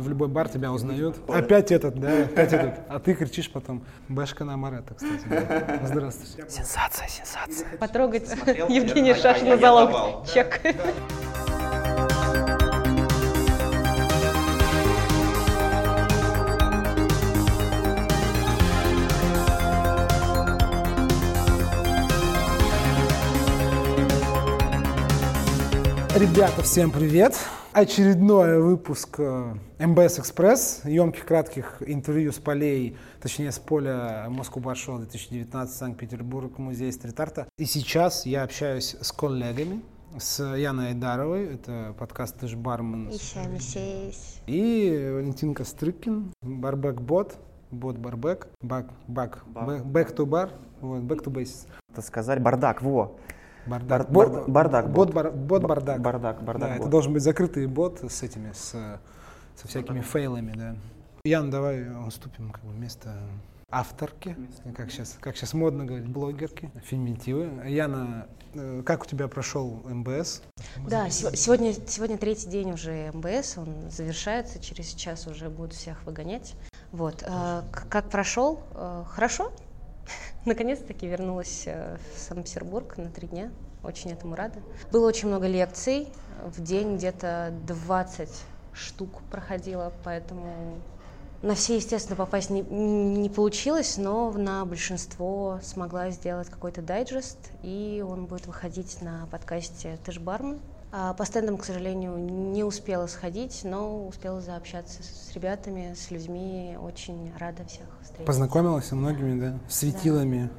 В любой бар тебя узнают. Опять этот, да, опять этот. А ты кричишь потом, Бэшка на Амарета, кстати. да. Здравствуйте. Сенсация, сенсация. Потрогать Смотрел, Евгения а- а Шашина я за локоть. давал, да. Чек. Ребята, всем привет! Очередной выпуск э, МБС Экспресс, емких кратких интервью с полей, точнее с поля Москву Баршоу 2019, Санкт-Петербург, музей стрит-арта. И сейчас я общаюсь с коллегами, с Яной Айдаровой, это подкаст «Ты ж бармен», и Валентин Кострыкин, барбек бот, бот барбек, бак, бак, back to bar, вот, back to basics. Это сказать бардак, во. Бардак. Бар- бардак, Бот, бот. бар- бот Ба- бардак. бардак, бардак, Да, это бот. должен быть закрытый бот с этими, с, со всякими фейлами, да. Ян, давай уступим как бы место авторке, как сейчас, как сейчас модно говорить, блогерки, феминитивы. Яна, э, как у тебя прошел МБС? Да, сего- сегодня, сегодня третий день уже МБС, он завершается, через час уже будут всех выгонять. Вот, э, как прошел? Э, Хорошо. Наконец-таки вернулась э, в Санкт-Петербург на три дня. Очень этому рада. Было очень много лекций. В день где-то 20 штук проходило, поэтому на все, естественно, попасть не, не получилось, но на большинство смогла сделать какой-то дайджест, и он будет выходить на подкасте «Ты ж бармен». А по стендам, к сожалению, не успела сходить, но успела заобщаться с ребятами, с людьми. Очень рада всех встретить. Познакомилась со многими, да, светилами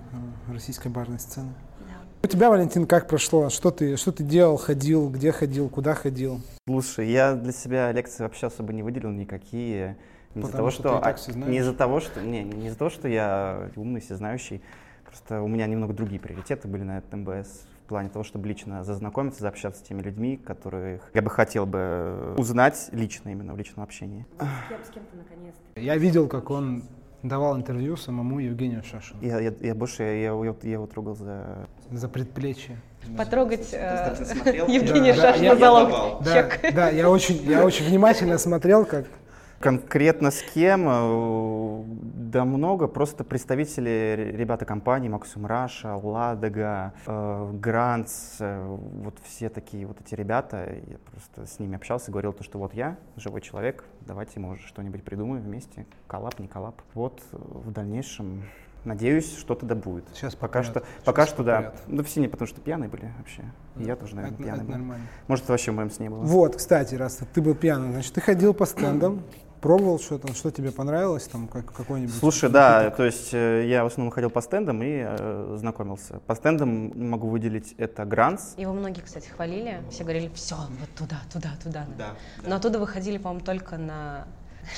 э, российской барной сцены. Да. У тебя, Валентин, как прошло? Что ты, что ты делал, ходил, где ходил, куда ходил? Слушай, я для себя лекции вообще особо не выделил никакие. Не из-за того, что что, ты и так а, не из-за того, что не, не из-за того, что я умный, всезнающий. Просто у меня немного другие приоритеты были на этот МБС плане того, чтобы лично зазнакомиться, заобщаться с теми людьми, которых я бы хотел бы узнать лично, именно в личном общении. С кем-то наконец-то. Я видел, как он давал интервью самому Евгению Шашину Я, я, я больше я, его- я его трогал за за предплечье. Потрогать э? Евгения Да, Шашина я- за я локоть. Да, да, я очень, я очень внимательно смотрел, как Конкретно с кем? Э, Да много. Просто представители ребята компании Максим Раша, Ладога, э, Грантс, э, вот все такие вот эти ребята. Я просто с ними общался, говорил то, что вот я, живой человек, давайте, может, что-нибудь придумаем вместе. Коллап, не коллап. Вот в дальнейшем, надеюсь, что-то да будет. Сейчас Пока что, пока что да. Ну все не потому, что пьяные были вообще. И я тоже, наверное, это, пьяный это был. нормально. Может, вообще в моем сне было. Вот, кстати, раз ты был пьяный, значит, ты ходил по стендам, пробовал что-то, что тебе понравилось, там, как, какой-нибудь... Слушай, да, то есть э, я в основном ходил по стендам и э, знакомился. По стендам могу выделить это Гранс. Его многие, кстати, хвалили. Все говорили, все, вот туда, туда, туда. надо». Да, Но оттуда выходили, по-моему, только на,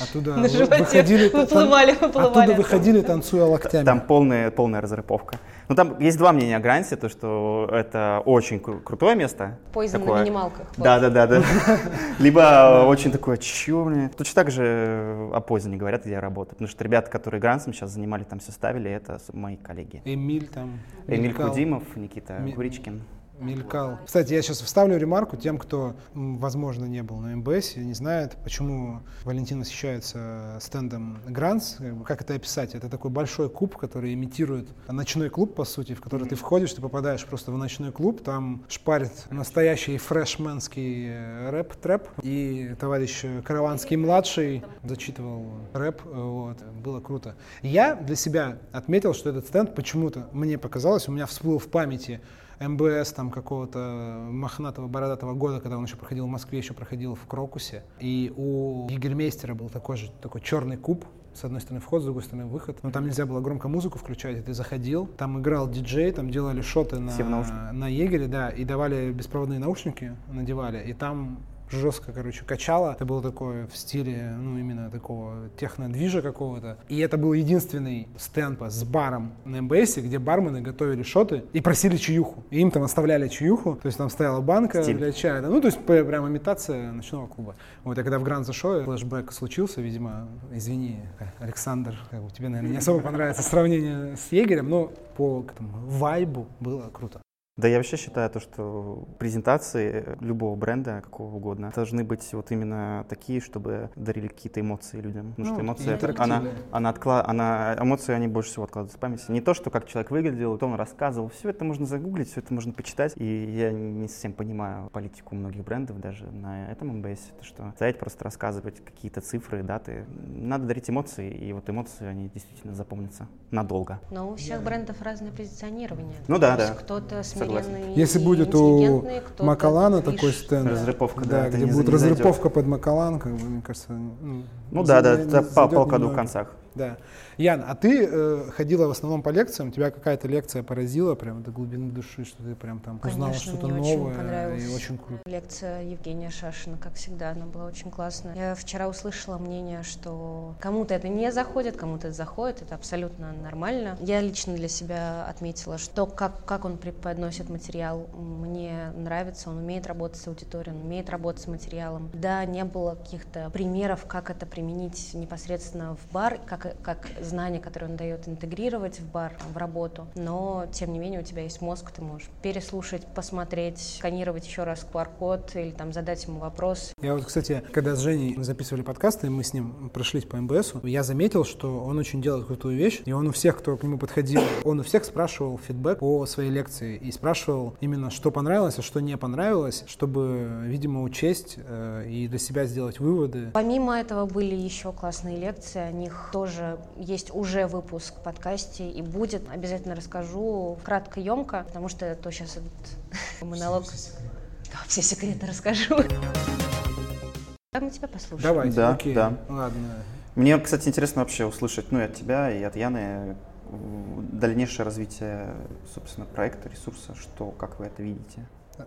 Оттуда на животе. выходили, выплывали, выплывали. оттуда выходили, танцуя локтями. Там полная, полная разрыповка. Ну, там есть два мнения о Грансе, то, что это очень кру- крутое место. Поезд на такое. минималках. вот. Да, да, да, да. Либо очень такое, чё, блин. Точно так же о позе не говорят, где я работаю. Потому что ребята, которые Грансом сейчас занимали, там все ставили, это мои коллеги. Эмиль там Эмиль. Кудимов, Никита Куричкин. Мелькал. Кстати, я сейчас вставлю ремарку тем, кто, возможно, не был на МБС и не знает, почему Валентин восхищается стендом Гранс. Как это описать? Это такой большой куб, который имитирует ночной клуб, по сути, в который ты входишь, ты попадаешь просто в ночной клуб, там шпарит настоящий фрешменский э, рэп-трэп, и товарищ Караванский-младший зачитывал рэп, э, вот, было круто. Я для себя отметил, что этот стенд почему-то, мне показалось, у меня всплыл в памяти МБС там какого-то мохнатого бородатого года, когда он еще проходил в Москве, еще проходил в Крокусе. И у Егермейстера был такой же такой черный куб, с одной стороны вход, с другой стороны выход. Но там нельзя было громко музыку включать, и ты заходил. Там играл диджей, там делали шоты на, на Егере, да, и давали беспроводные наушники, надевали. И там жестко, короче, качало. Это было такое в стиле, ну, именно такого технодвижа какого-то. И это был единственный стенд с баром на МБСе, где бармены готовили шоты и просили чаюху. И им там оставляли чаюху, то есть там стояла банка Стиль. для чая. да. Ну, то есть прям имитация ночного клуба. Вот, я когда в Гранд зашел, флешбэк случился, видимо, извини, Александр, тебе, наверное, не особо понравится сравнение с егерем, но по этому вайбу было круто. Да, я вообще считаю то, что презентации любого бренда, какого угодно, должны быть вот именно такие, чтобы дарили какие-то эмоции людям. Потому Ну, что эмоции, она, она, откла... она, эмоции, они больше всего откладываются в памяти. Не то, что как человек выглядел, то он рассказывал. Все это можно загуглить, все это можно почитать. И я не совсем понимаю политику многих брендов даже на этом МБС. То, что стоять просто рассказывать какие-то цифры, даты. Надо дарить эмоции, и вот эмоции, они действительно запомнятся надолго. Но у всех брендов разное позиционирование. Ну да, да. Кто-то Согласен. Если будет у Макалана такой стенд, Разрыповка, да, где будет разрыповка под Макалан, как бы, мне кажется, ну, Ну да, да, это не па- зайдет палка о двух немного. концах. Да. Ян, а ты э, ходила в основном по лекциям, тебя какая-то лекция поразила прям до глубины души, что ты прям там узнала Конечно, что-то мне очень новое понравилось. и очень круто. Лекция Евгения Шашина, как всегда, она была очень классная. Я вчера услышала мнение, что кому-то это не заходит, кому-то это заходит, это абсолютно нормально. Я лично для себя отметила, что как, как он преподносит материал, мне нравится, он умеет работать с аудиторией, он умеет работать с материалом. Да, не было каких-то примеров, как это применить непосредственно в бар, как, как знания, которые он дает, интегрировать в бар, в работу. Но, тем не менее, у тебя есть мозг, ты можешь переслушать, посмотреть, сканировать еще раз QR-код или там задать ему вопрос. Я вот, кстати, когда с Женей записывали подкасты, мы с ним прошлись по МБСу, я заметил, что он очень делает крутую вещь, и он у всех, кто к нему подходил, он у всех спрашивал фидбэк по своей лекции и спрашивал именно, что понравилось, а что не понравилось, чтобы, видимо, учесть э, и для себя сделать выводы. Помимо этого были еще классные лекции, о них тоже есть уже выпуск в подкасте и будет. Обязательно расскажу кратко, емко, потому что то сейчас этот монолог. Да, все секреты расскажу. А мы тебя послушаем. Давайте, Да, окей. да. Ладно. Мне, кстати, интересно вообще услышать, ну, и от тебя, и от Яны, дальнейшее развитие, собственно, проекта, ресурса, что, как вы это видите?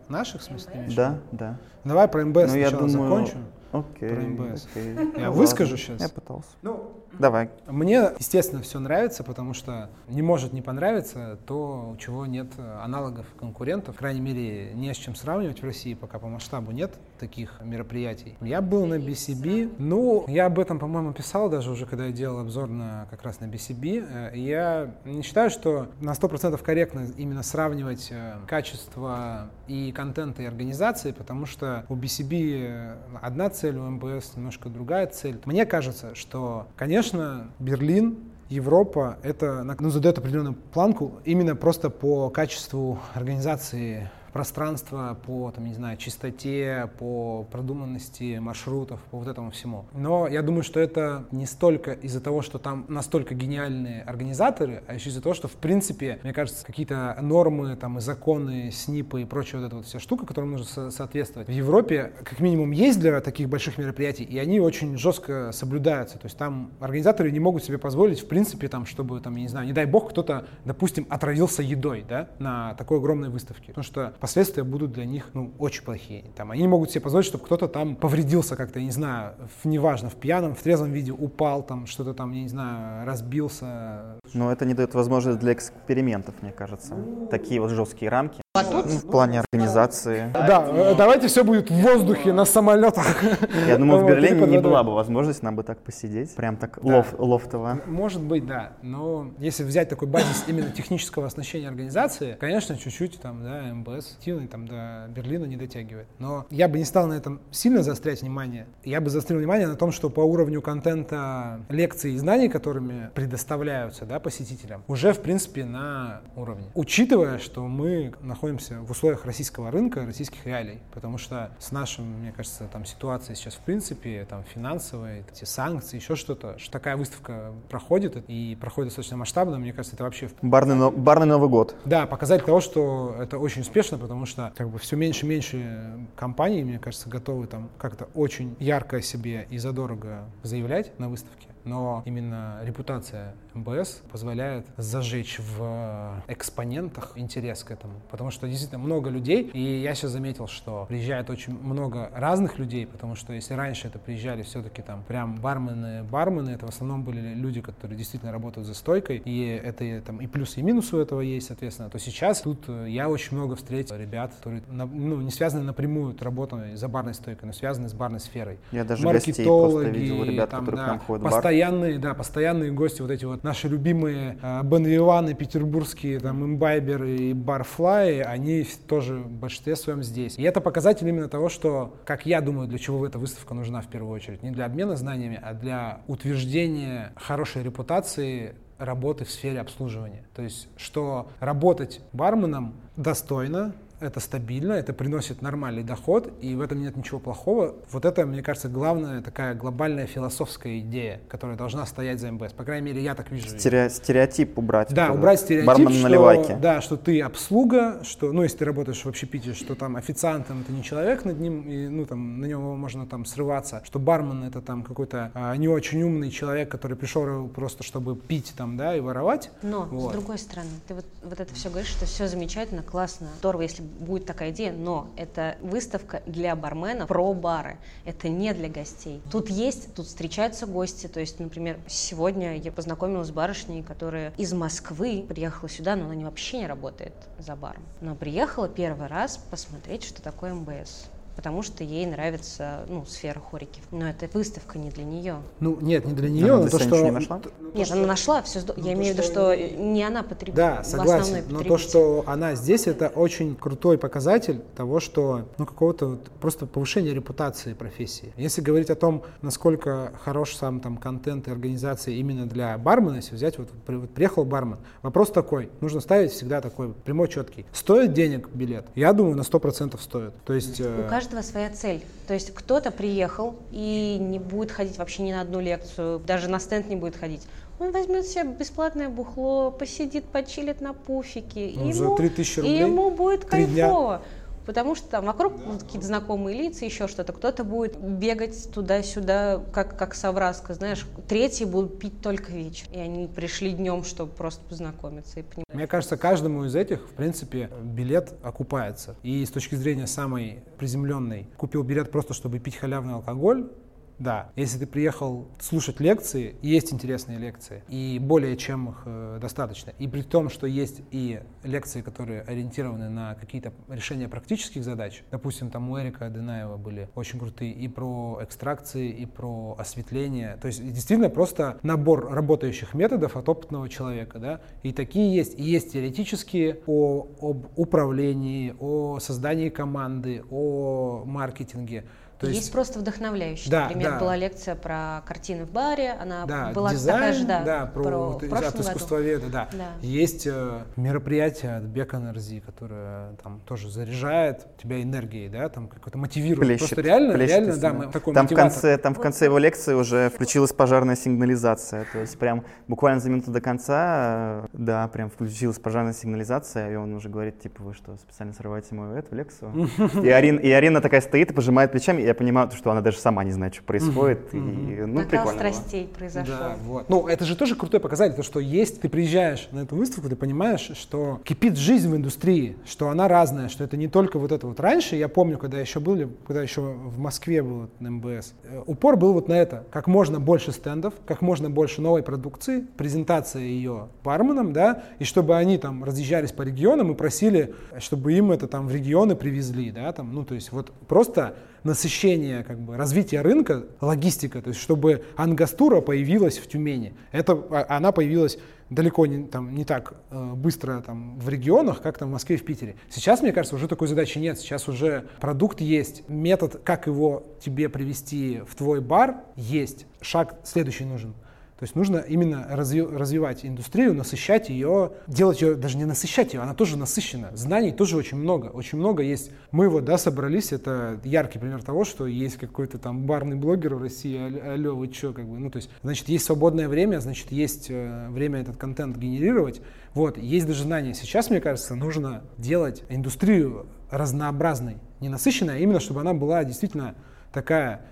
Наших, в смысле? имеешь? Да, да. Давай про МБС Ну, я сначала думаю, закончим. Окей. Про МБС. окей. Я Ну, выскажу ладно. щас. Я пытался. Ну, Давай. Мне, естественно, все нравится, потому что не может не понравиться то, у чего нет аналогов конкурентов. По крайней мере, не с чем сравнивать в России, пока по масштабу нет таких мероприятий. Я был на BCB. Ну, я об этом, по-моему, писал даже уже, когда я делал обзор на как раз на BCB. Э, Я не считаю, что на 100% корректно именно сравнивать э, качество и контента, и организации, потому что у BCB э, одна цель, у МБС немножко другая цель. Мне кажется, что, конечно, Берлин Европа это ну, задает определенную планку именно просто по качеству организации пространства, по, там, не знаю, чистоте, по продуманности маршрутов, по вот этому всему. Но я думаю, что это не столько из-за того, что там настолько гениальные организаторы, а еще из-за того, что, в принципе, мне кажется, какие-то нормы, там, и законы, СНИПы и прочая вот эта вот вся штука, которым нужно со- соответствовать. В Европе, как минимум, есть для таких больших мероприятий, и они очень жестко соблюдаются. То есть там организаторы не могут себе позволить, в принципе, там, чтобы, там, я не знаю, не дай бог, кто-то, допустим, отравился едой, да, на такой огромной выставке. Потому что последствия будут для них, ну, очень плохие. Там, они не могут себе позволить, чтобы кто-то там повредился как-то, я не знаю, в, неважно, в пьяном, в трезвом виде, упал, там, что-то там, я не знаю, разбился. Но это не дает возможность для экспериментов, мне кажется. Такие вот жесткие рамки. Ну, в плане организации. Да, э, давайте все будет в воздухе, на самолетах. Я думаю, в Берлине не была бы возможность нам бы так посидеть. Прям так Да. лоф- лофтово. Может быть, да. Но если взять такой базис именно технического оснащения организации, конечно, чуть-чуть там, да, МБС активный там до Берлина не дотягивает. Но я бы не стал на этом сильно заострять внимание. Я бы заострил внимание на том, что по уровню контента лекций и знаний, которыми предоставляются да, посетителям, уже, в принципе, на уровне. Учитывая, что мы находимся в условиях российского рынка, российских реалий, потому что с нашим, мне кажется, там ситуацией сейчас, в принципе, там финансовые, эти санкции, еще что-то, что такая выставка проходит и проходит достаточно масштабно, мне кажется, это вообще Барный, но- барный Новый год. да, показатель того, что это очень успешно, потому что как бы все меньше и меньше компаний, мне кажется, готовы там как-то очень ярко себе и задорого заявлять на выставке. Но именно репутация МБС позволяет зажечь в экспонентах интерес к этому. Потому что действительно много людей, и я сейчас заметил, что приезжает очень много разных людей, потому что если раньше это приезжали все-таки там прям бармены, бармены, это в основном были люди, которые действительно работают за стойкой, и это и, там и плюсы, и минусы у этого есть, соответственно, то сейчас тут э, я очень много встретил ребят, которые ну, не связаны напрямую с работой за барной стойкой, но связаны с барной сферой. Я даже гостей просто видел, ребят, там, которые да, к нам ходят бар. Постоянные да, постоянные гости, вот эти вот наши любимые э, Бенвиваны, петербургские, там, имбайберы и барфлаи, они тоже в большинстве своем здесь. И это показатель именно того, что, как я думаю, для чего эта выставка нужна в первую очередь. Не для обмена знаниями, а для утверждения хорошей репутации работы в сфере обслуживания. То есть, что работать барменом достойно, это стабильно, это приносит нормальный доход, и в этом нет ничего плохого. Вот это, мне кажется, главная такая глобальная философская идея, которая должна стоять за МБС. По крайней мере, я так вижу. Стере- стереотип убрать. Да, убрать стереотип, Бармен что, наливайки. да, что ты обслуга, что, ну, если ты работаешь в общепите, что там официантом это не человек над ним, и, ну, там, на него можно там срываться, что бармен это там какой-то а, не очень умный человек, который пришел просто чтобы пить там, да, и воровать. Но, Вот. с другой стороны, ты вот, вот это все говоришь, что все замечательно, классно, здорово, если будет такая идея, но это выставка для барменов про бары, это не для гостей. Тут есть, тут встречаются гости, то есть, например, сегодня я познакомилась с барышней, которая из Москвы приехала сюда, но она вообще не работает за баром. Но приехала первый раз посмотреть, что такое МБС потому что ей нравится ну, сфера хорики. Но это выставка не для нее. Ну, нет, не для нее, Она но то, что... не нашла? Нет, она нашла все. ну, я то, имею в виду, что что не она потребитель. Да, согласен. Но то, что она здесь, это очень крутой показатель того, что ну какого-то вот просто повышения репутации профессии. Если говорить о том, насколько хорош сам там контент и организация именно для бармена, если взять вот, при- вот приехал бармен, вопрос такой, нужно ставить всегда такой прямой, четкий. Стоит денег билет? Я думаю, на 100% стоит. То есть... э, У каждого своя цель. То есть кто-то приехал и не будет ходить вообще ни на одну лекцию, даже на стенд не будет ходить. Он возьмет себе бесплатное бухло, посидит, почилит на пуфике. Ну, и, за ему, 3000 и рублей ему будет три дня. Потому что там вокруг будут какие-то знакомые лица, еще что-то. Кто-то будет бегать туда-сюда, как, как совраска, знаешь. Третьи будут пить только вечером. И они пришли днем, чтобы просто познакомиться и понимать. Мне кажется, каждому из этих, в принципе, билет окупается. И с точки зрения самой приземленной, купил билет просто, чтобы пить халявный алкоголь, да. Если ты приехал слушать лекции, есть интересные лекции, и более чем их э, достаточно. И при том, что есть и лекции, которые ориентированы на какие-то решения практических задач, допустим, там у Эрика Аденаева были очень крутые и про экстракции, и про осветление. То есть действительно просто набор работающих методов от опытного человека, да. И такие есть. И есть теоретические о, об управлении, о создании команды, о маркетинге. То есть, есть просто вдохновляющие. Да, Например, да. была лекция про картины в баре, она да, была дизайн, такая же, да, про, про вот в прошлом искусствоведа, да. Да. Есть э, мероприятие от Бекон РЗ, которое там тоже заряжает тебя энергией, да, там какой-то мотивирует. Плещет, Просто реально, плещет реально, да, мы такой там в, конце, там в конце его лекции уже включилась пожарная сигнализация. То есть прям буквально за минуту до конца, э, да, прям включилась пожарная сигнализация, и он уже говорит, типа, вы что, специально срываете мою эту лекцию? И, Арин, и Арина такая стоит и пожимает плечами, я понимаю, что она даже сама не знает, что происходит. И, ну, Накал прикольно было. страстей произошел. Да, вот. Ну, это же тоже крутой показатель, то, что есть, ты приезжаешь на эту выставку, ты понимаешь, что кипит жизнь в индустрии, что она разная, что это не только вот это вот. Раньше, я помню, когда еще были, когда еще в Москве был на МБС, э, упор был вот на это. Как можно больше стендов, как можно больше новой продукции, презентация ее барменам, да, и чтобы они там разъезжались по регионам и просили, чтобы им это там в регионы привезли, да, там, ну, то есть вот просто насыщение, как бы, развитие рынка, логистика, то есть чтобы ангастура появилась в Тюмени. Это, а, она появилась далеко не, там, не так э, быстро там, в регионах, как там в Москве и в Питере. Сейчас, мне кажется, уже такой задачи нет. Сейчас уже продукт есть, метод, как его тебе привести в твой бар, есть. Шаг следующий нужен. То есть нужно именно разви- развивать индустрию, насыщать ее, делать ее, даже не насыщать ее, она тоже насыщена. Знаний тоже очень много, очень много есть. Мы вот, да, собрались, это яркий пример того, что есть какой-то там барный блогер в России, алло, вы чё, как бы, ну, то есть, значит, есть свободное время, значит, есть э, время этот контент генерировать, вот, есть даже знания. Сейчас, мне кажется, нужно делать индустрию разнообразной, не насыщенной, а именно, чтобы она была действительно такая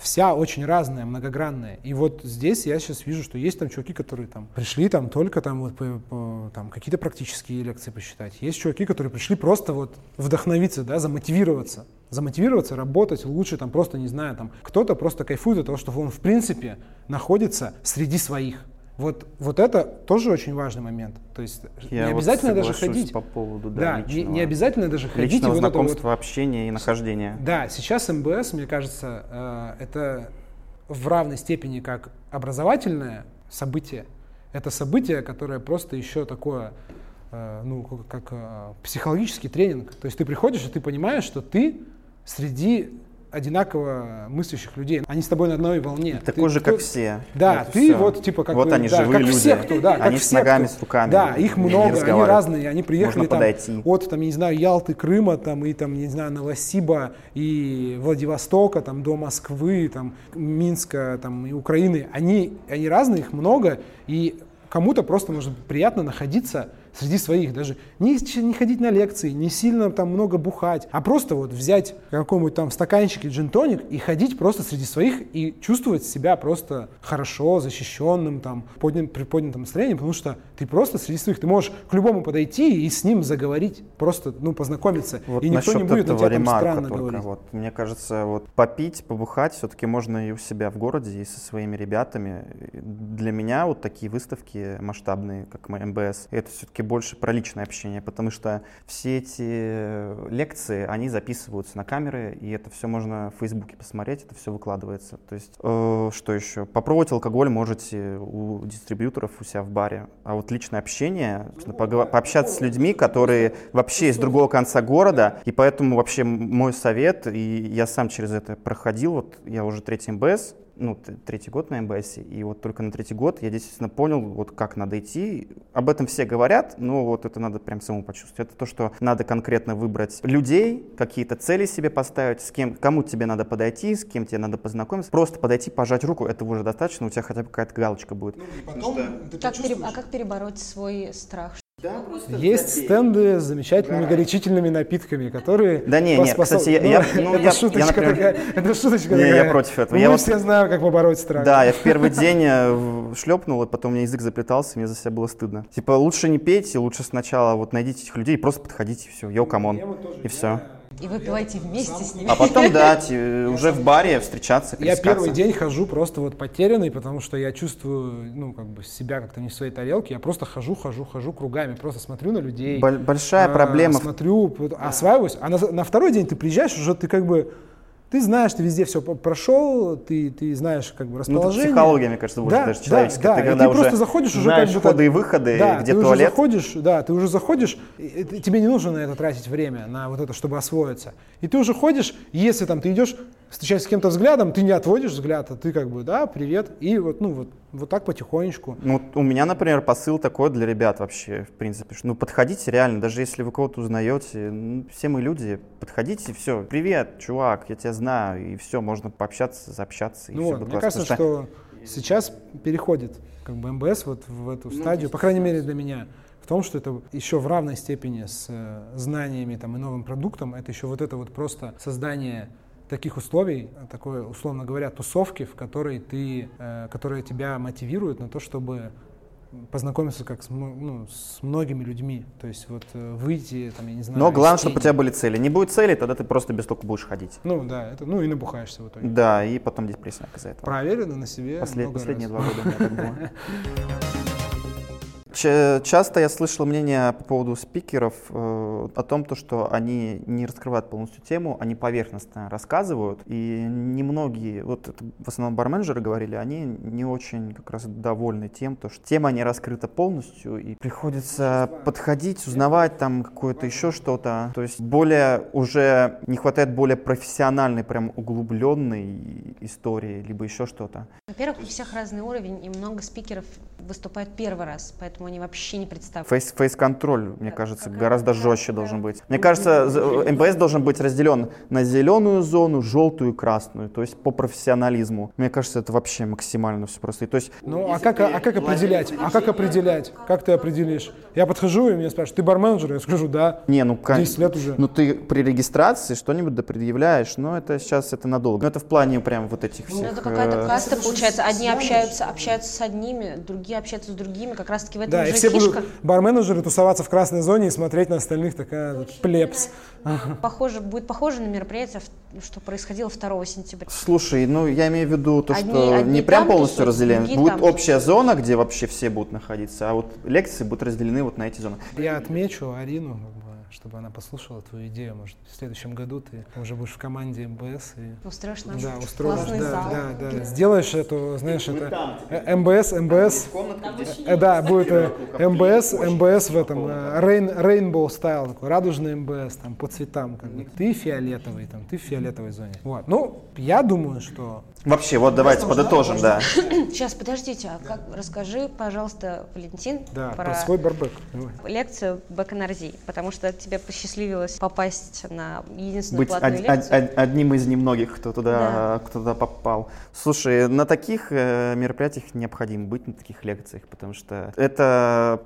вся очень разная, многогранная. И вот здесь я сейчас вижу, что есть там чуваки, которые там пришли там только там вот по- по- там какие-то практические лекции посчитать. Есть чуваки, которые пришли просто вот вдохновиться, да, замотивироваться. Замотивироваться, работать лучше, там просто, не знаю, там кто-то просто кайфует от того, что он в принципе находится среди своих. Вот, вот это тоже очень важный момент. То есть Я не вот обязательно даже соглашусь ходить. по поводу да, Да, не, личного, не обязательно даже ходить. личного вот это вот- знакомства, общения и нахождения. да, сейчас МБС, мне кажется, э, это в равной степени как образовательное событие, это событие, которое просто еще такое, э, ну, как э, психологический тренинг. То есть ты приходишь, и ты понимаешь, что ты среди одинаково мыслящих людей. Они с тобой на одной волне. Такой ты, же, как ты, все. Да, вот ты все. вот типа как Вот бы, они, да, живые как люди. все, кто, да, Они как с ногами, кто- с руками Да, их много, они разные, они приехали Можно там подойти. от, там, я не знаю, Ялты, Крыма, там, и там, не знаю, Новосиба, и Владивостока, там, до Москвы, там, Минска, там, и Украины. Они, они разные, их много, и кому-то просто может приятно находиться среди своих, даже не, не ходить на лекции, не сильно там много бухать, а просто вот взять какой-нибудь там стаканчик и джин-тоник и ходить просто среди своих и чувствовать себя просто хорошо, защищенным, там, поднят, при поднятом настроении, потому что ты просто среди своих, ты можешь к любому подойти и с ним заговорить, просто, ну, познакомиться, Вот и никто не будет на тебя там странно только. говорить. Вот, мне кажется, вот попить, побухать все-таки можно и у себя в городе, и со своими ребятами. Для меня вот такие выставки масштабные, как МБС, это все-таки больше про личное общение, потому что все эти лекции, они записываются на камеры, и это все можно в Фейсбуке посмотреть, это все выкладывается. То есть, э, что еще? Попробовать алкоголь можете у дистрибьюторов у себя в баре, а вот личное общение, собственно, погова- пообщаться с людьми, которые вообще из другого конца города, и поэтому вообще мой совет, и я сам через это проходил, вот я уже третий МБС, ну, третий год на МБС, и вот только на третий год я действительно понял, вот как надо идти. Об этом все говорят, но вот это надо прям самому почувствовать. Это то, что надо конкретно выбрать людей, какие-то цели себе поставить, с кем, кому тебе надо подойти, с кем тебе надо познакомиться. Просто подойти, пожать руку, этого уже достаточно, у тебя хотя бы какая-то галочка будет. Как пере- А как перебороть свой страх? Есть стенды с замечательными горячительными напитками, которые... Да не, не, поспособ- кстати, я- Ну, я- ну, это я- я, шуточка например- такая, это шуточка Не, я такая. против этого. Мы Я вот- все знаем, как побороть страх. Да, я в первый день э, шлепнул, и потом у меня язык заплетался, мне за себя было стыдно. Типа, лучше не пейте, лучше сначала вот найдите этих людей, просто подходите, и все, yo, come on, и все. И выпивайте вместе с ними. А потом, да, уже в баре встречаться, Я первый день хожу просто вот потерянный, потому что я чувствую, ну, как бы себя как-то не в своей тарелке. Я просто хожу, хожу, хожу кругами, просто смотрю на людей. Боль- большая а, проблема Смотрю, осваиваюсь. А на второй день ты приезжаешь, уже ты как бы, ты знаешь, ты везде все прошел, ты, ты знаешь как бы Ну, это расположение. психология, мне кажется, больше Да, даже да, человеческая. да, Ты и когда ты уже просто заходишь уже знаешь как бы входы и выходы, да, где ты туалет. уже заходишь, да, ты уже заходишь, и- и тебе не нужно на это тратить время, на вот это, чтобы освоиться. И ты уже ходишь, и если там ты идешь, встречаешься с кем-то взглядом, ты не отводишь взгляд, а ты как бы, да, привет, и вот, ну, вот, вот так потихонечку. Ну, вот у меня, например, посыл такой для ребят вообще, в принципе, что, ну, подходите реально, даже если вы кого-то узнаете, ну, все мы люди, подходите, все, привет, чувак, я тебя знаю, и все, можно пообщаться, заобщаться, и Ну все вот, будет мне классно. кажется, что сейчас переходит как бы МБС вот в эту стадию, по крайней мере для меня, в том, что это еще в равной степени с э, знаниями там, и новым продуктом, это еще вот это вот просто создание таких условий, такой, условно говоря, тусовки, в которой ты, э, которые тебя мотивируют на то, чтобы познакомиться как с, ну, с многими людьми, то есть вот э, выйти, там, я не знаю, Но главное, чтобы у тебя были цели. Не будет цели, тогда ты просто без толку будешь ходить. Ну да, это, ну и набухаешься в итоге. Да, и потом депрессия из-за этого. Проверено на себе Послед- много последние раз. два года у меня так было. Часто я слышал мнение по поводу спикеров э, о том, то, что они не раскрывают полностью тему, они поверхностно рассказывают, и немногие, вот это в основном барменджеры говорили, они не очень как раз довольны тем, то, что тема не раскрыта полностью, и приходится подходить, узнавать там какое-то еще что-то, то есть более уже не хватает более профессиональной, прям углубленной истории, либо еще что-то. Во-первых, у всех разный уровень, и много спикеров выступают первый раз, поэтому они вообще не представлены. Фейс, фейс-контроль, мне Да, кажется, какая- гораздо жестче должен быть. Мне кажется, з- МБС должен быть разделен на зеленую зону, желтую и красную, то есть по профессионализму. Мне кажется, это вообще максимально все просто. И То есть Ну, а как, а как определять? А как определять? Как ты определишь? Я подхожу, и меня спрашивают, ты барменджер? Я скажу, да. не, ну, кон- 10 лет уже. ну ты при регистрации что-нибудь да предъявляешь, но это сейчас это надолго. Но это в плане прям вот этих Ну, всех. это какая-то э, каста получается. Одни общаются, общаются с одними, другие общаются с другими. Как раз таки в этом Да, и уже все фишка. будут барменеджеры тусоваться в красной зоне и смотреть на остальных такая вот плебс. Похоже, будет похоже на мероприятие, что происходило 2 сентября. Слушай, ну я имею в виду то, Одни- что одни не прям полностью разделяем. другие Будет там общая зона, где вообще все будут находиться, а вот лекции будут разделены вот на эти зоны. Я отмечу Арину, чтобы она послушала твою идею. Может, в следующем году ты уже будешь в команде МБС и Устроишь нам да, устроишь, классный да, зал. да, да, сделаешь эту, знаешь, это э, МБС, МБС, э, да, будет э, МБС, МБС в этом э, rain, Rainbow style, такой радужный МБС, там по цветам, как бы. Ты фиолетовый, там, ты в фиолетовой зоне. Вот, ну, я думаю, что Вообще, вот давайте подытожим, да. Сейчас, подождите, а как, расскажи, пожалуйста, Валентин, да, про про свой барбек. Давай. лекцию Бека Нарзи, потому что тебе посчастливилось попасть на единственную Быть платную од- лекцию. од- одним из немногих, кто туда, кто туда попал. Слушай, на таких э, мероприятиях необходимо быть, на таких лекциях, потому что это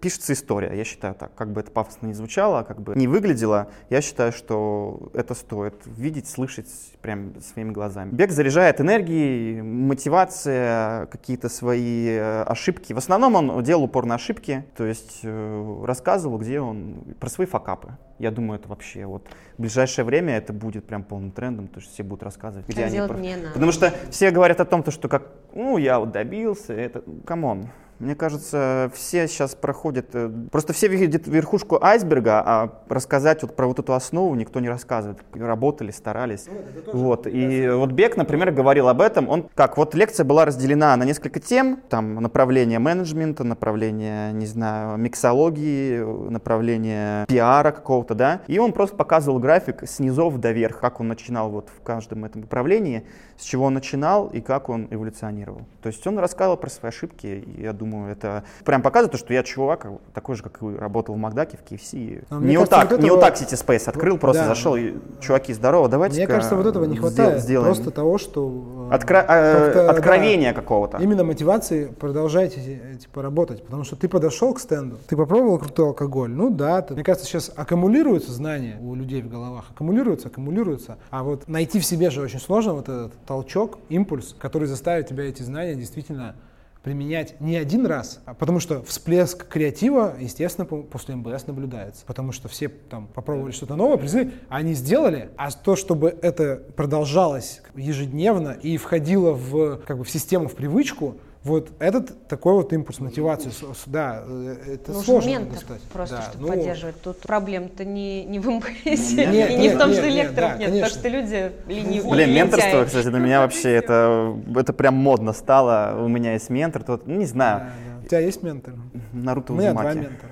пишется история, я считаю так. Как бы это пафосно не звучало, как бы не выглядело, я считаю, что это стоит видеть, слышать прям своими глазами. Бек заряжает энергией, мотивация, какие-то свои э, ошибки. В основном он делал упор на ошибки, то есть э, рассказывал, где он, про свои факапы. Я думаю, это вообще вот в ближайшее время это будет прям полным трендом, то есть все будут рассказывать, где Так они. про-. Потому что все говорят о том, то, что как, ну, я вот добился, это, come on. Мне кажется, все сейчас проходят, э, просто все видят верхушку айсберга, а рассказать вот про вот эту основу никто не рассказывает. Работали, старались. Вот. И вот Бек, например, говорил об этом. Он как, вот лекция была разделена на несколько тем, там направление менеджмента, направление, не знаю, миксологии, направление пиара какого-то, да. И он просто показывал график с низов до верх, как он начинал вот в каждом этом направлении, с чего он начинал и как он эволюционировал. То есть он рассказывал про свои ошибки, и я думаю, это прям показывает, то, что я чувак такой же, как и работал в Макдаке, в KFC. Мне не вот так, вот не вот так City Space открыл, просто Да. зашел и, чуваки, здорово, давайте Мне кажется, вот этого не хватает. Сделаем. Просто того, что... э, Откро- э, да, откровения какого-то. Именно мотивации продолжайте э, типа работать, потому что ты подошел к стенду, ты попробовал крутой алкоголь, ну да, ты- мне кажется, сейчас аккумулируются знания у людей в головах, аккумулируются, аккумулируются, а вот найти в себе же очень сложно вот этот толчок, импульс, который заставит тебя эти знания действительно применять не один раз, а потому что всплеск креатива, естественно, по- после МБС наблюдается, потому что все там попробовали что-то новое, призы, они сделали, а то, чтобы это продолжалось ежедневно и входило в, как бы, в систему, в привычку, вот этот такой вот импульс, мотивацию, с- да, э, это Нужен сложно ментор достать. просто, Да, чтобы ну, поддерживать. Тут проблем-то не, не в МБС, Нет, и не нет, в том, нет, что нет, лекторов да, нет, потому что люди ленивые. Блин, менторство, кстати, для меня вообще это, это прям модно стало. У меня есть ментор, тот, ну, не да, знаю, да. У тебя есть ментор? Наруто У меня два Узумаки. ментора.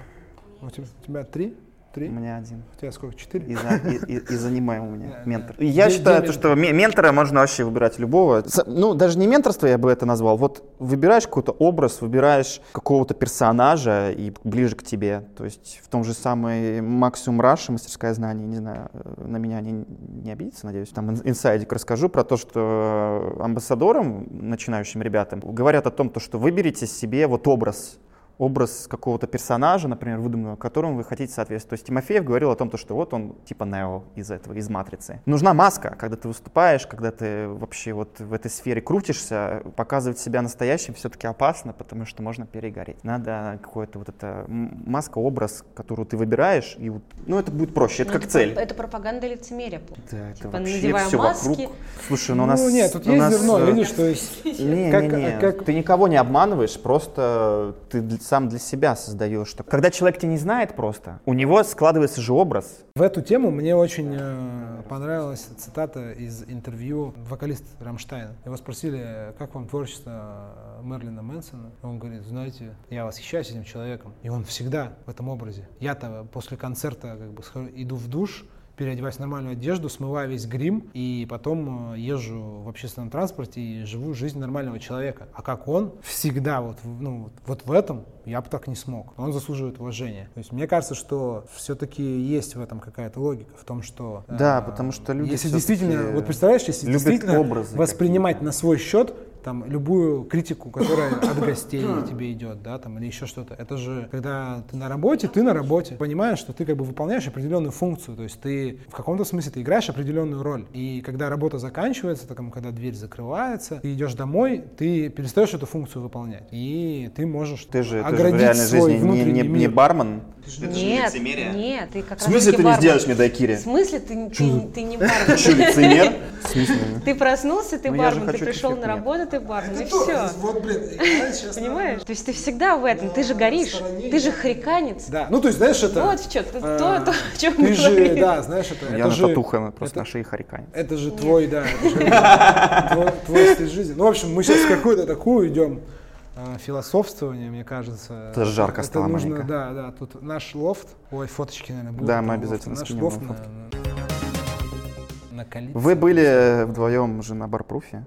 У тебя, у тебя три? Три? У меня один. У тебя сколько? Четыре? Из, а- и- и- из аниме у меня ментор. И Я считаю, то, что ме- ментора можно вообще выбирать любого. Ну, даже не менторство я бы это назвал. Вот выбираешь какой-то образ, выбираешь какого-то персонажа и ближе к тебе. То есть в том же самый Максимум Раша, мастерская знания, не знаю, э, на меня они не обидятся, надеюсь. Там ин- инсайдик расскажу про то, что амбассадорам, начинающим ребятам, говорят о том, то, что выберите себе вот образ образ какого-то персонажа, например, выдуманного, которому вы хотите соответствовать. То есть Тимофеев говорил о том, то, что вот он типа Нео из этого, из Матрицы. Нужна маска, когда ты выступаешь, когда ты вообще вот в этой сфере крутишься, показывать себя настоящим все-таки опасно, потому что можно перегореть. Надо какой-то вот это маска, образ, которую ты выбираешь, и вот, ну это будет проще, это Ну, как про- цель. Это пропаганда лицемерия. Да, это Типа вообще надеваем всё маски. вокруг. Слушай, ну у нас... Ну нет, тут у есть нас, зерно, э, видишь, то есть... не, как- не, не. как- Ты никого не обманываешь, просто ты для- сам для себя создаешь. что- Когда человек тебя не знает просто, у него складывается же образ. В эту тему мне очень э, понравилась цитата из интервью вокалиста Рамштайна. Его спросили, как вам творчество Мерлина Мэнсона? Он говорит, знаете, я восхищаюсь этим человеком. И он всегда в этом образе. Я-то после концерта как бы иду в душ, переодеваюсь в нормальную одежду, смываю весь грим, и потом э, езжу в общественном транспорте и живу жизнь нормального человека. А как он всегда вот, ну, вот, в этом я бы так не смог. Он заслуживает уважения. То есть мне кажется, что все-таки есть в этом какая-то логика, в том, что... Да, э, потому что люди Если действительно, вот представляешь, если действительно образы воспринимать на свой счет там любую критику, которая от гостей тебе идет, да, там или еще что-то. Это же, когда ты на работе, ты на работе, понимаешь, что ты как бы выполняешь определенную функцию, то есть ты в каком-то смысле ты играешь определенную роль. И когда работа заканчивается, там, когда дверь закрывается, ты идешь домой, ты перестаешь эту функцию выполнять, и ты можешь Ты же, ты же в оградить реальной свой жизни не, внутренний не, не мир. бармен. Нет, нет, ты как В смысле ты не бармен. сделаешь мне В дайкири? смысле ты, ты, ты не бармен? Что, лицемер? В? Ты проснулся, ты Ну, бармен, ты пришел на работу, ты бармен, и Это то, все. Вот, блин, я сейчас... Понимаешь? То есть ты всегда в этом, ты же на горишь, стороне ты же хариканец. Да, ну то есть, знаешь, это... Вот в чем, то, э, то, то, о чем Ты мы же, говорили. да, знаешь, это... Я это на же, татуха просто на шее хариканец. Это же твой, да, это же твой, твой стиль жизни. Ну, в общем, мы сейчас в какую-то такую идем э, философствование, мне кажется. Это жарко это стало нужно, маленько. да, да, тут наш лофт, ой, фоточки, наверное, будут. Да, мы обязательно скинем Наш лофт на, на Калитце. Вы были вдвоем же на барпруфе.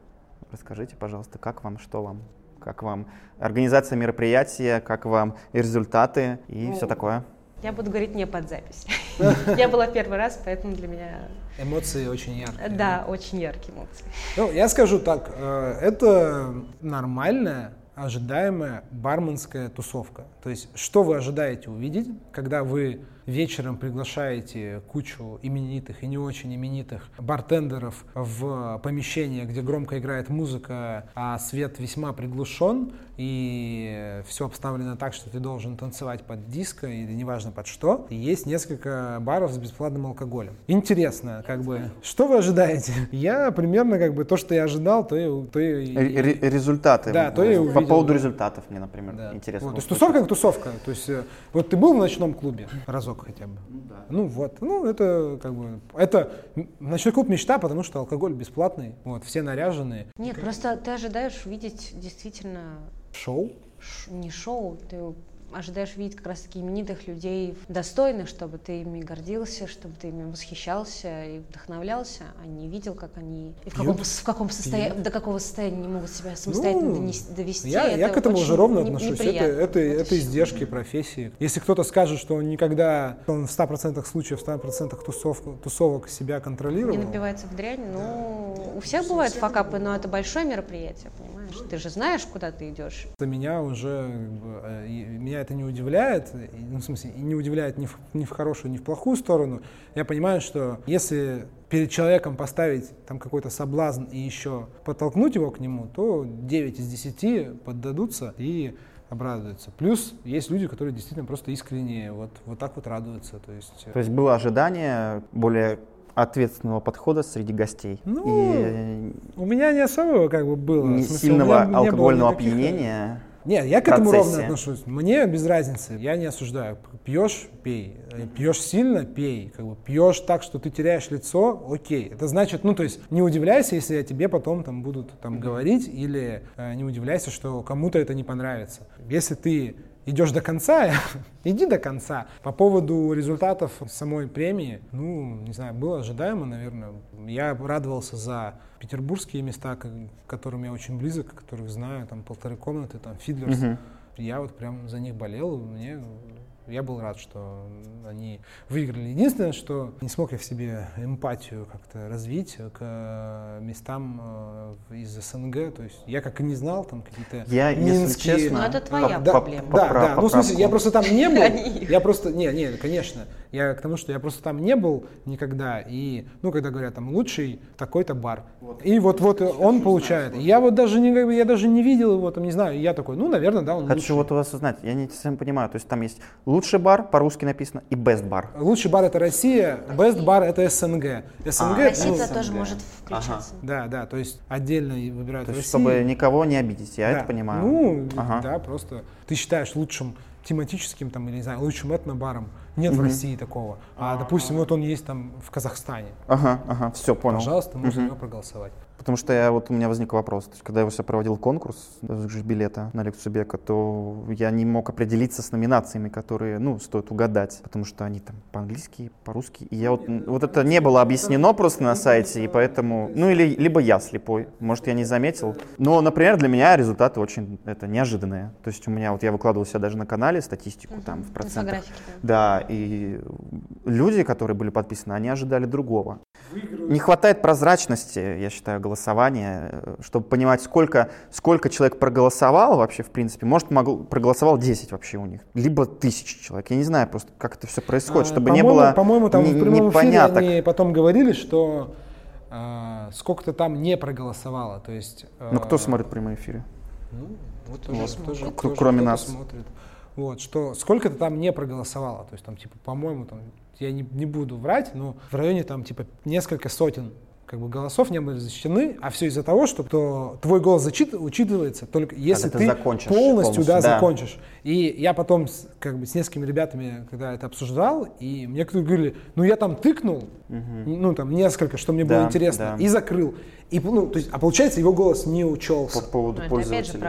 Расскажите, пожалуйста, как вам, что вам? Как вам организация мероприятия, как вам и результаты и все такое? Я буду говорить не под запись. Я была первый раз, поэтому для меня, Эмоции очень яркие. да, очень яркие эмоции. Ну, я скажу так, э, это нормальная, ожидаемая барменская тусовка. То есть, что вы ожидаете увидеть, когда вы вечером приглашаете кучу именитых и не очень именитых бартендеров в помещение, где громко играет музыка, а свет весьма приглушен, и все обставлено так, что ты должен танцевать под диско или неважно под что. И есть несколько баров с бесплатным алкоголем. Интересно, как бы, что вы ожидаете? Я примерно как бы то, что я ожидал, то и... То и- Ре- ре- результаты. Да, то По увидел, поводу да. результатов мне, например, Да. интересно. Вот, то есть тусовка как тусовка. То есть э, вот ты был в ночном клубе разок хотя бы. Ну да. Ну вот, ну это как бы это ночной клуб мечта, потому что алкоголь бесплатный, вот все наряженные. Нет, просто ты ожидаешь увидеть действительно Шоу. ш- не шоу, ты ожидаешь видеть как раз таки именитых людей, достойных, чтобы ты ими гордился, чтобы ты ими восхищался и вдохновлялся, а не видел, как они и в каком, Пьют. в каком состоянии, до какого состояния не могут себя самостоятельно Ну, донес- довести. Я, я Это к этому уже ровно не- отношусь. Это, неприятно. это, Вот это всё. издержки профессии. Если кто-то скажет, что он никогда он в 100% случаев, в 100% тусов, тусовок себя контролировал, Не напивается в дрянь, ну, у всех бывают факапы, но это большое мероприятие, понимаешь? Ты же знаешь, куда ты идешь. Это меня уже, э, и меня это не удивляет, ну, в смысле, не удивляет ни в, ни в хорошую, ни в плохую сторону. Я понимаю, что если перед человеком поставить там какой-то соблазн и еще подтолкнуть его к нему, то 9 из 10 поддадутся и обрадуются. Плюс есть люди, которые действительно просто искренне вот, вот так вот радуются. То есть, э, То есть было ожидание более ответственного подхода среди гостей. Ну, и у меня не особо как бы было. не смысле, сильного меня не было алкогольного никаких, э, опьянения. Нет, я к этому ровно отношусь. Мне без разницы, я не осуждаю. Пьешь, пей. Э, Пьешь сильно, пей. Как бы пьешь так, что ты теряешь лицо, окей. Это значит, ну то есть не удивляйся, если я тебе потом там будут там говорить, или э, не удивляйся, что кому-то это не понравится. Если ты идешь до конца, иди до конца. По поводу результатов самой премии, ну, не знаю, было ожидаемо, наверное. Я радовался за петербургские места, к которым я очень близок, которых знаю, там полторы комнаты, там Фидлерс. Мгм. Я вот прям за них болел, мне я был рад, что они выиграли. Единственное, что не смог я в себе эмпатию как-то развить к э, местам э, из СНГ. То есть я как и не знал там какие-то Я, если минские... честно, Ну, это твоя да, проблема. Да, да, ну в смысле, я просто там не был. Я просто, не, не, конечно. Я к тому, что я просто там не был никогда. И, ну, когда говорят, там, лучший такой-то бар. И вот, вот он получает. Я вот даже не, я даже не видел его, там, не знаю. Я такой, ну, наверное, да, он Хочу лучший. вот у вас узнать, я не совсем понимаю, то есть там есть лучший бар, по-русски написано, и best бар. Лучший бар это Россия, best бар это СНГ. СНГ, А, Россия ну, тоже может включаться. да, да, то есть отдельно выбирают То есть, Россию. чтобы никого не обидеть, я Да. это понимаю. Ну, Ага. да, просто ты считаешь лучшим тематическим, там, или, не знаю, лучшим этнобаром. Нет в России такого. А, допустим, вот он есть там в Казахстане. Ага, ага, все, понял. Пожалуйста, можно Мгм. его проголосовать. Потому что я, вот у меня возник вопрос. То есть, когда я себя проводил конкурс билета на лекцию Бека, то я не мог определиться с номинациями, которые, ну, стоит угадать, потому что они там по-английски, по-русски. И я вот, вот это не было объяснено просто на сайте, и поэтому, ну, или либо я слепой, может, я не заметил. Но, например, для меня результаты очень, это, неожиданные. То есть у меня, вот я выкладывал себя даже на канале статистику, там, в процентах. Инфографики, да. И люди, которые были подписаны, они ожидали другого. Не хватает прозрачности, я считаю, голосования, э, чтобы понимать, сколько, сколько человек проголосовало вообще, в принципе. Может, могло, проголосовал 10 вообще у них, либо тысячи человек. Я не знаю просто, как это все происходит, А, чтобы не по-моему- было По-моему, там не- в прямом эфире они потом говорили, что а, сколько-то там не проголосовало. То есть, Ну, кто а, смотрит прямые эфиры? Ну, вот тоже, Вот. тоже- тоже кроме кто-то нас. смотрит. Вот, что сколько-то там не проголосовало. То есть там, типа, по-моему, там, я не, не буду врать, но в районе там, типа, несколько сотен как бы голосов не были защищены, а все из-за того, что то твой голос зачит, учитывается только если ты ты, закончишь полностью, полностью, да, да. закончишь. И я потом с, как бы с несколькими ребятами, когда это обсуждал, и мне кто-то говорили, ну я там тыкнул, ну там несколько, что мне было Да, интересно, да. и закрыл. И, ну, то есть, а получается, его голос не По учелся. поводу Но это опять же пользователя.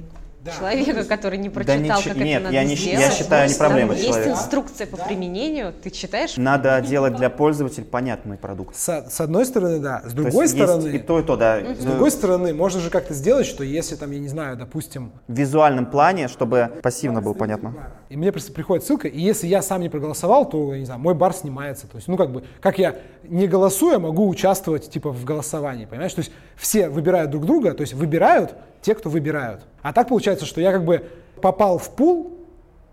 да. Да. человека, который не Да прочитал, ничего- как нет, это надо я не сделать. я считаю, не Там проблема Есть человека. инструкция по применению, ты читаешь? Надо делать для пользователя понятный продукт. С, с одной стороны, да. С То другой есть стороны, и то, и то, да. с другой стороны, можно же как-то сделать, что если там, я не знаю, допустим, В визуальном плане, чтобы пассивно было понятно. И мне просто приходит ссылка, и если я сам не проголосовал, то, я не знаю, мой бар снимается. То есть, ну, как бы, как я не голосуя могу участвовать, типа, в голосовании, понимаешь? То есть все выбирают друг друга, то есть выбирают те, кто выбирают. А так получается, что я как бы попал в пул,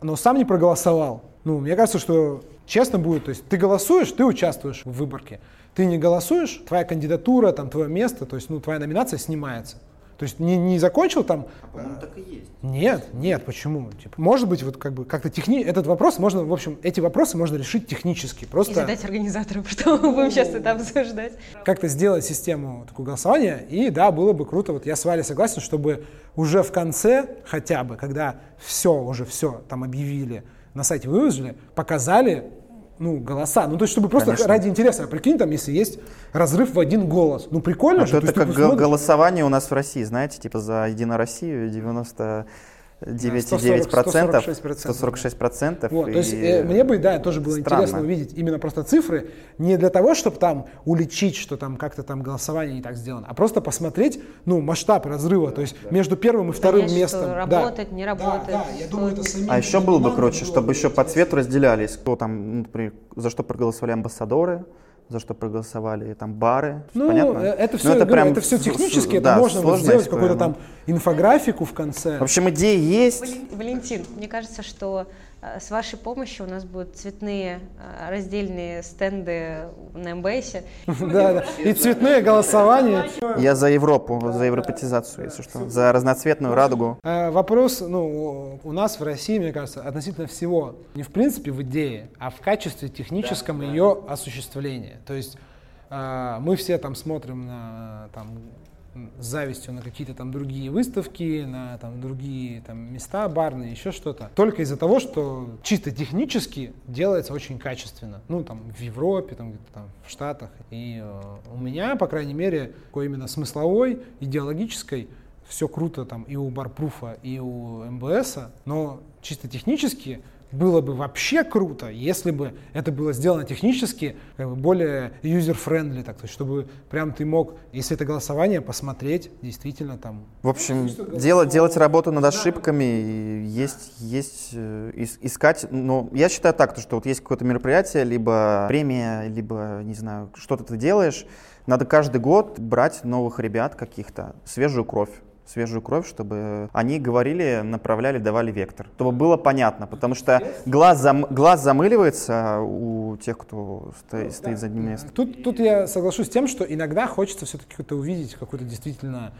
но сам не проголосовал. Ну, мне кажется, что честно будет, то есть ты голосуешь, ты участвуешь в выборке. Ты не голосуешь, твоя кандидатура, там, твое место, то есть, ну, твоя номинация снимается. То есть не, не закончил там так и есть. нет, нет, почему? Типа, может быть, вот как бы как-то техни... этот вопрос можно, в общем, эти вопросы можно решить технически. И Просто задать организатору, что мы будем сейчас это обсуждать. как-то сделать систему такого голосования. И да, было бы круто. Вот я с Валей согласен, чтобы уже в конце, хотя бы, когда все, уже все там объявили, на сайте выложили, показали ну, голоса. Ну, то есть, чтобы просто Конечно. ради интереса. А прикинь, там, если есть разрыв в один голос. Ну, прикольно А же. то то это есть как смотришь- голосование у нас в России, знаете, типа за Единую Россию 99,9%, 146%. Вот, и то есть э, мне бы, да, тоже было странно. интересно увидеть именно просто цифры, не для того, чтобы там уличить, что там как-то там голосование не так сделано, а просто посмотреть, ну, масштаб разрыва, то есть между первым и вторым Понять, местом. что Да. работает, не работает. Да, да, я думаю, это самим А еще было бы круче, было чтобы бы еще по цвету разделялись, кто там, ну, например, за что проголосовали амбассадоры, за что проголосовали там бары. Ну, Понятно? э, это Ну, все, это, прям это все с- с- технически, это да, можно вот сделать история, какую-то ну. там инфографику в конце. В общем, идеи есть. Вален- Валентин, мне кажется, что с вашей помощью у нас будут цветные э, раздельные стенды на МБСе. Да, да. И цветные голосования. Я за Европу, за европатизацию, если что, за разноцветную радугу. Э, Вопрос, ну, у нас в России, мне кажется, относительно всего, не в принципе в идее, а в качестве техническом ее осуществления. То есть э, мы все там смотрим на, там, завистью на какие-то там другие выставки, на там другие там места барные, еще что-то. Только из-за того, что чисто технически делается очень качественно. Ну, там, в Европе, там, где-то там, в Штатах. И э, у меня, по крайней мере, такой именно смысловой, идеологической, все круто там и у Барпруфа, и у МБСа, но чисто технически было бы вообще круто, если бы это было сделано технически как бы более user-friendly, так, то есть чтобы прям ты мог, если это голосование, посмотреть действительно там. В общем, делать, делать работу над ошибками, и есть, есть э, ис- искать. Но я считаю так, то, что вот есть какое-то мероприятие, либо премия, либо, не знаю, что-то ты делаешь. Надо каждый год брать новых ребят каких-то, свежую кровь свежую кровь, чтобы они говорили, направляли, давали вектор. Чтобы было понятно, потому что глаз, зам- глаз замыливается у тех, кто стоит, стоит за одним местом. Тут, тут я соглашусь с тем, что иногда хочется все-таки какое-то увидеть какую-то действительно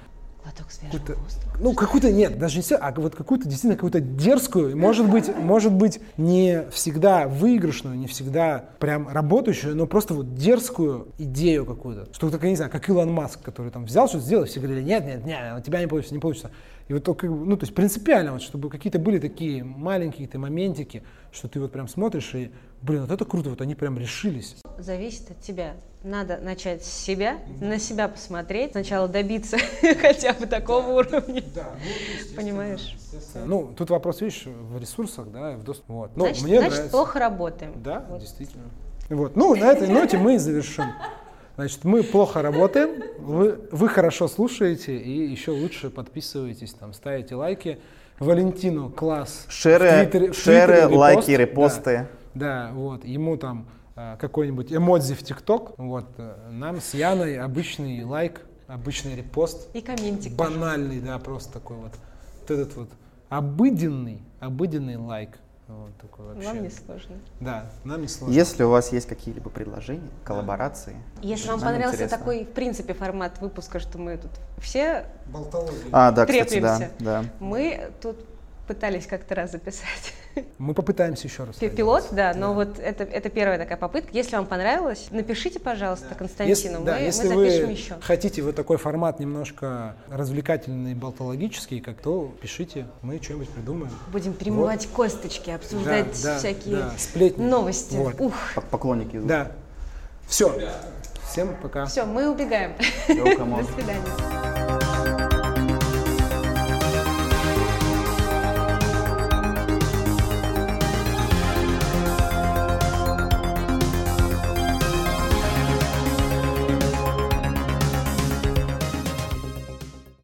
Глоток свежего какую-то, воздуха. ну, какую-то, нет, даже не все, а вот какую-то действительно какую-то дерзкую, может быть, может быть, не всегда выигрышную, не всегда прям работающую, но просто вот дерзкую идею какую-то. Что такое, не знаю, как Илон Маск, который там взял что-то сделал, все говорили, нет, нет, нет, у тебя не получится, не получится. И вот только, ну, то есть принципиально, вот, чтобы какие-то были такие маленькие какие-то моментики, что ты вот прям смотришь и, блин, вот это круто, вот они прям решились. Зависит от тебя. Надо начать с себя, на себя посмотреть, сначала добиться хотя бы такого уровня. Понимаешь? Ну, тут вопрос, видишь, в ресурсах, да, в доступе. Вот. Ну, Значит, мне значит, нравится. плохо работаем. Да, Вот. действительно. Вот. Ну, на этой ноте мы и завершим. Значит, мы плохо работаем, вы, вы хорошо слушаете и еще лучше подписываетесь, там, ставите лайки. Валентину класс. в Шеры, в шеры Твиттере лайки, репост. репосты. Да, да, вот. Ему там э, какой-нибудь эмодзи в ТикТок. Вот. э, Нам с Яной обычный лайк, обычный репост. И комментик. Банальный, да, просто такой вот. Вот этот вот обыденный, обыденный лайк. Вот такой вообще. Вам не сложно. Да, нам не сложно. Если у вас есть какие-либо предложения, коллаборации, Если вам нам понравился интересно. такой, в принципе, формат выпуска, что мы тут все, Болтология. А, да, кстати, да, да. мы тут пытались как-то раз записать. Мы попытаемся еще раз. Пи- Пилот, да, но вот это, это первая такая попытка. Если вам понравилось, напишите, пожалуйста, Если, Константину. да, мы, если мы запишем вы еще. хотите вот такой формат немножко развлекательный, болтологический, как то пишите, мы что-нибудь придумаем. Будем перемывать косточки, обсуждать да, всякие да, сплетни. новости. Вот. Ух, Пок- Поклонники. Да. Все. Всем пока. все, мы убегаем. On. До свидания.